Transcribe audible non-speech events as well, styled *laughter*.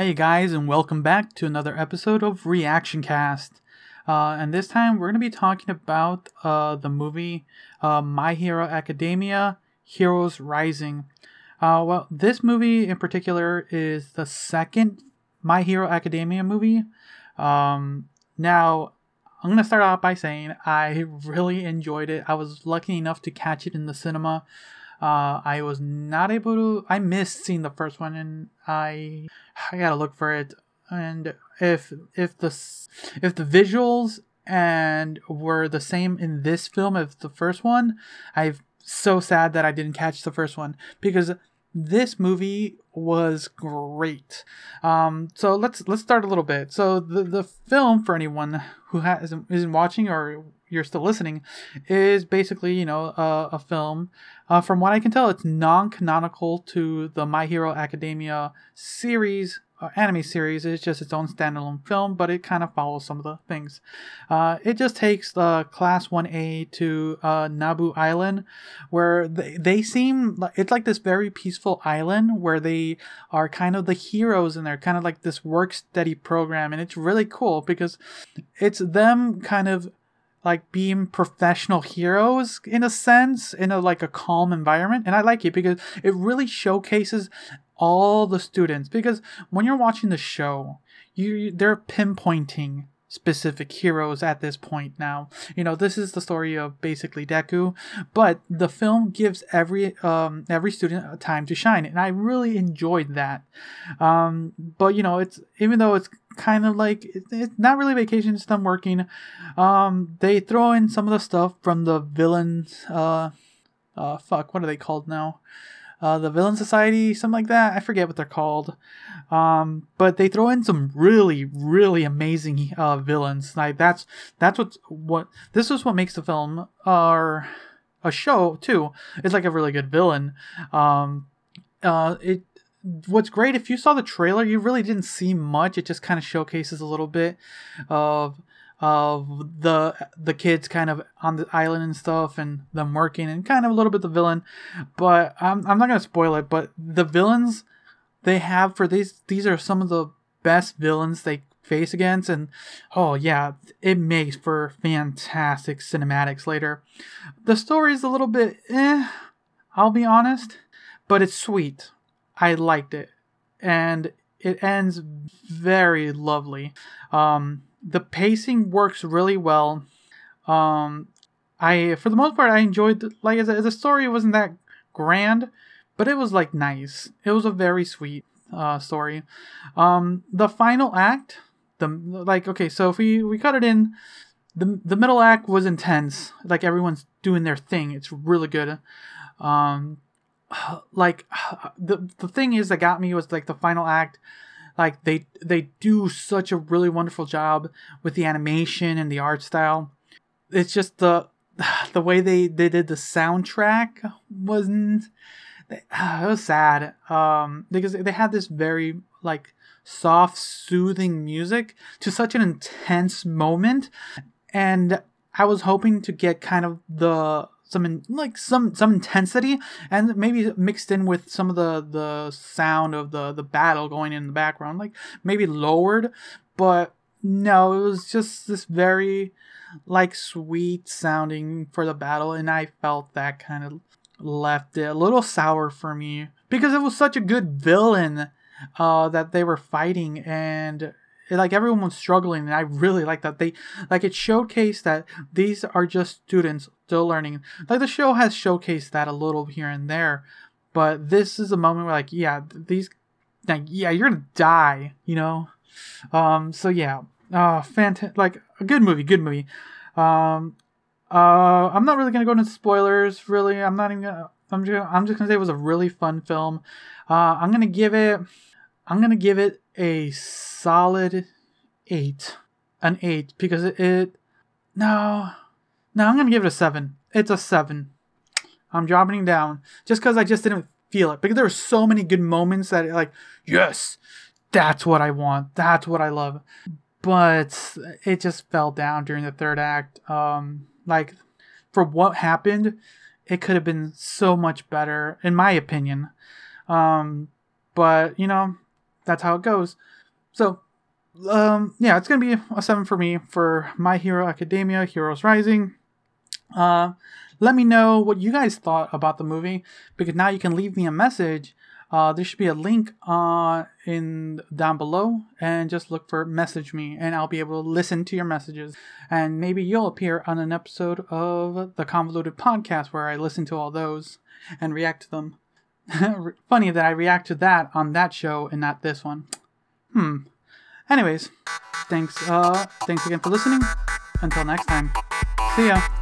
Hey guys, and welcome back to another episode of Reaction Cast. Uh, and this time we're going to be talking about uh, the movie uh, My Hero Academia Heroes Rising. Uh, well, this movie in particular is the second My Hero Academia movie. Um, now, I'm going to start off by saying I really enjoyed it. I was lucky enough to catch it in the cinema. Uh, I was not able to. I missed seeing the first one, and I I gotta look for it. And if if the if the visuals and were the same in this film as the first one, I'm so sad that I didn't catch the first one because this movie was great. Um, so let's let's start a little bit. So the the film for anyone who has isn't watching or you're still listening is basically you know a, a film. Uh, from what i can tell it's non-canonical to the my hero academia series uh, anime series. It's just its own standalone film but it kind of follows some of the things. Uh, it just takes the class 1a to uh, nabu island where they, they seem like it's like this very peaceful island where they are kind of the heroes and they're kind of like this work study program. And it's really cool because it's them kind of like being professional heroes in a sense in a like a calm environment and i like it because it really showcases all the students because when you're watching the show you they're pinpointing specific heroes at this point now. You know, this is the story of basically Deku, but the film gives every um every student a time to shine, and I really enjoyed that. Um, but you know, it's even though it's kind of like it's not really vacation, it's them working. Um, they throw in some of the stuff from the villains. Uh, uh, fuck, what are they called now? uh, the Villain Society, something like that. I forget what they're called. Um, but they throw in some really, really amazing uh, villains. Like that's that's what's what this is what makes the film or uh, a show too. It's like a really good villain. Um, uh, it what's great if you saw the trailer, you really didn't see much. It just kind of showcases a little bit of of the the kids kind of on the island and stuff and them working and kind of a little bit the villain. But I'm, I'm not gonna spoil it but the villains they have for these these are some of the best villains they face against. And oh yeah it makes for fantastic cinematics later. The story is a little bit eh i'll be honest but it's sweet i liked it and it ends very lovely um the pacing works really well. Um, I for the most part I enjoyed the, like the, the story wasn't that grand, but it was like nice. It was a very sweet uh, story. Um, the final act, the like okay, so if we we cut it in, the the middle act was intense. Like everyone's doing their thing. It's really good. Um, *sighs* like *sighs* the the thing is that got me was like the final act. Like they they do such a really wonderful job with the animation and the art style. It's just the *sighs* the way they, they did the soundtrack wasn't it was sad um because they had this very like soft soothing music to such an intense moment. And i was hoping to get kind of the some in, like some some intensity and maybe mixed in with some of the the sound of the the battle going in the background like maybe lowered but no it was just this very like sweet sounding for the battle and i felt that kind of left it a little sour for me because it was such a good villain uh, that they were fighting and like everyone was struggling and i really like that. They like it showcased that these are just students still learning. Like the show has showcased that a little here and there but this is a moment where like yeah these like yeah you're gonna die you know? Um so yeah. Uh fantastic like a good movie good movie. Um uh i'm not really gonna go into spoilers really. I'm not even gonna i'm just, I'm just gonna say it was a really fun film. Uh i'm gonna give it i'm gonna give it a solid eight, an eight because it, it no, no, I'm gonna give it a seven. It's a seven. I'm dropping down just because I just didn't feel it because there were so many good moments that like yes, that's what I want, that's what I love, but it just fell down during the third act. Um, like for what happened, it could have been so much better in my opinion. Um, but you know, that's how it goes. So, um, yeah, it's gonna be a seven for me for My Hero Academia, Heroes Rising. Uh, let me know what you guys thought about the movie because now you can leave me a message. Uh, there should be a link uh, in down below, and just look for "message me," and I'll be able to listen to your messages, and maybe you'll appear on an episode of the Convoluted Podcast where I listen to all those and react to them. *laughs* Funny that I react to that on that show and not this one. Hmm. Anyways, thanks. Uh, thanks again for listening. Until next time. See ya.